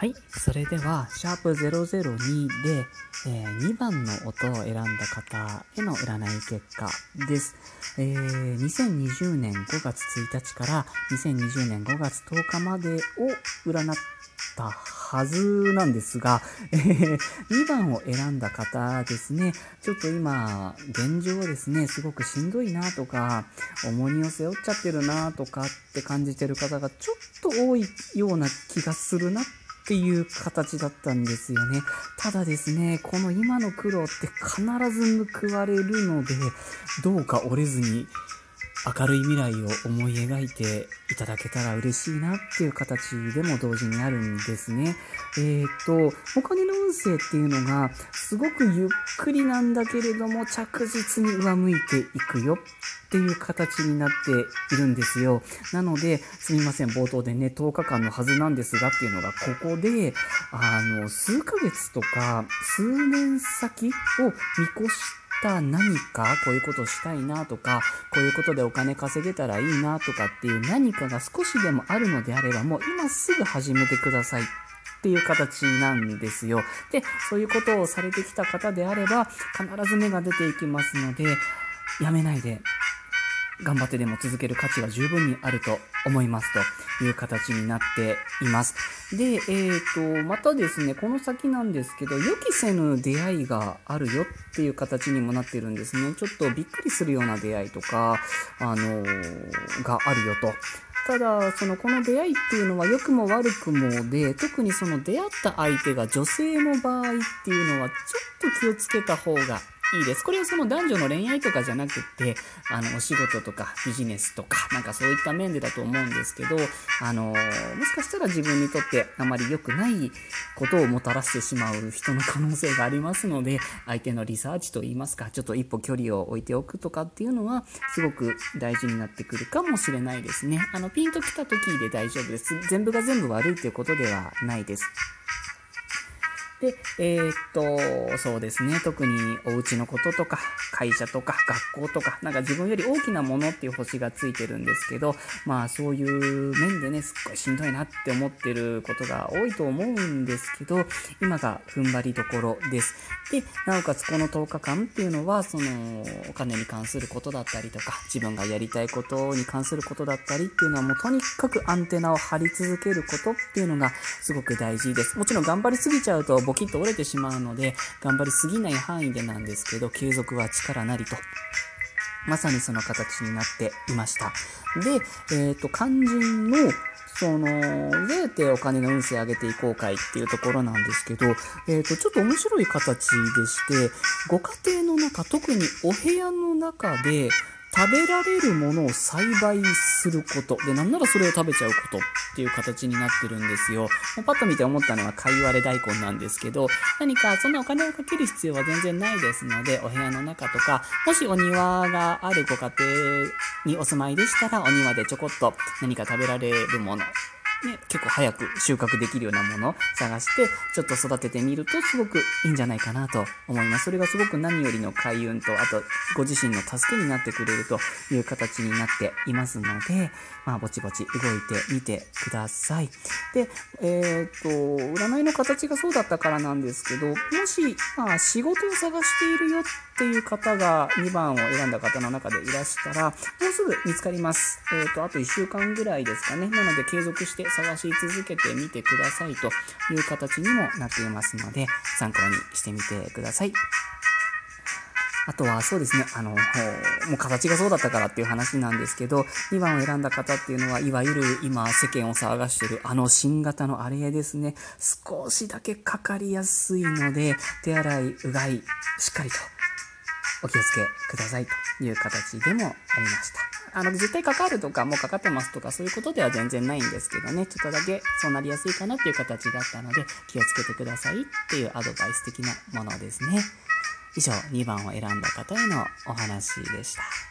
はい。それでは、シャープ002で、えー、2番の音を選んだ方への占い結果です。えー、2020年5月1日から2020年5月10日までを占ったはずなんですが、えー、2番を選んだ方ですね、ちょっと今、現状ですね、すごくしんどいなとか、重荷を背負っちゃってるなとかって感じてる方がちょっと多いような気がするなってっていう形だったんですよね。ただですね、この今の苦労って必ず報われるので、どうか折れずに明るい未来を思い描いていただけたら嬉しいなっていう形でも同時にあるんですね。えっ、と、お金の運勢っていうのがすごくゆっくりなんだけれども着実に上向いていくよっていう形になっているんですよ。なので、すみません、冒頭でね、10日間のはずなんですがっていうのが、ここで、あの、数ヶ月とか、数年先を見越してた何か、こういうことしたいなとか、こういうことでお金稼げたらいいなとかっていう何かが少しでもあるのであれば、もう今すぐ始めてください。っていう形なんですよ。で、そういうことをされてきた方であれば、必ず芽が出ていきますので、やめないで頑張ってでも続ける価値は十分にあると思いますという形になっています。で、えっ、ー、と、またですね、この先なんですけど、予期せぬ出会いがあるよっていう形にもなってるんですね。ちょっとびっくりするような出会いとか、あのー、があるよと。ただ、その、この出会いっていうのは良くも悪くもで、特にその出会った相手が女性の場合っていうのは、ちょっと気をつけた方がいいです。これはその男女の恋愛とかじゃなくって、あの、お仕事とかビジネスとか、なんかそういった面でだと思うんですけど、あの、もしかしたら自分にとってあまり良くないことをもたらしてしまう人の可能性がありますので、相手のリサーチといいますか、ちょっと一歩距離を置いておくとかっていうのは、すごく大事になってくるかもしれないですね。あの、ピンと来た時で大丈夫です。全部が全部悪いっていうことではないです。で、えー、っと、そうですね、特にお家のこととか、会社とか、学校とか、なんか自分より大きなものっていう星がついてるんですけど、まあそういう面でね、すっごいしんどいなって思ってることが多いと思うんですけど、今が踏ん張りどころです。で、なおかつこの10日間っていうのは、その、お金に関することだったりとか、自分がやりたいことに関することだったりっていうのはもうとにかくアンテナを張り続けることっていうのがすごく大事です。もちろん頑張りすぎちゃうとボキッと折れてしまうので、頑張りすぎない範囲でなんですけど、継続は力なりと。まさにその形になっていました。で、えっ、ー、と、肝心の、その、どうやってお金の運勢上げていこうかいっていうところなんですけど、えっ、ー、と、ちょっと面白い形でして、ご家庭の中、特にお部屋の中で、食べられるものを栽培すること。で、なんならそれを食べちゃうことっていう形になってるんですよ。もうパッと見て思ったのは、かいわれ大根なんですけど、何かそんなお金をかける必要は全然ないですので、お部屋の中とか、もしお庭があるご家庭にお住まいでしたら、お庭でちょこっと何か食べられるもの、ね、結構早く収穫できるようなものを探して、ちょっと育ててみるとすごくいいんじゃないかなと思います。それがすごく何よりの開運と、あとご自身の助けになってくれるという形になっていますので、まあ、ぼちぼち動いてみてください。で、えっ、と、占いの形がそうだったからなんですけど、もし、まあ、仕事を探しているよっていう方が2番を選んだ方の中でいらしたら、もうすぐ見つかります。えっ、と、あと1週間ぐらいですかね。なので継続して探し続けてみてくださいという形にもなっていますので、参考にしてみてください。あとはそうですね、あの、もう形がそうだったからっていう話なんですけど、2番を選んだ方っていうのは、いわゆる今世間を騒がしてるあの新型のあれですね、少しだけかかりやすいので、手洗い、うがい、しっかりとお気をつけくださいという形でもありました。あの、絶対かかるとか、もうかかってますとか、そういうことでは全然ないんですけどね、ちょっとだけそうなりやすいかなっていう形だったので、気をつけてくださいっていうアドバイス的なものですね。以上、2番を選んだ方へのお話でした。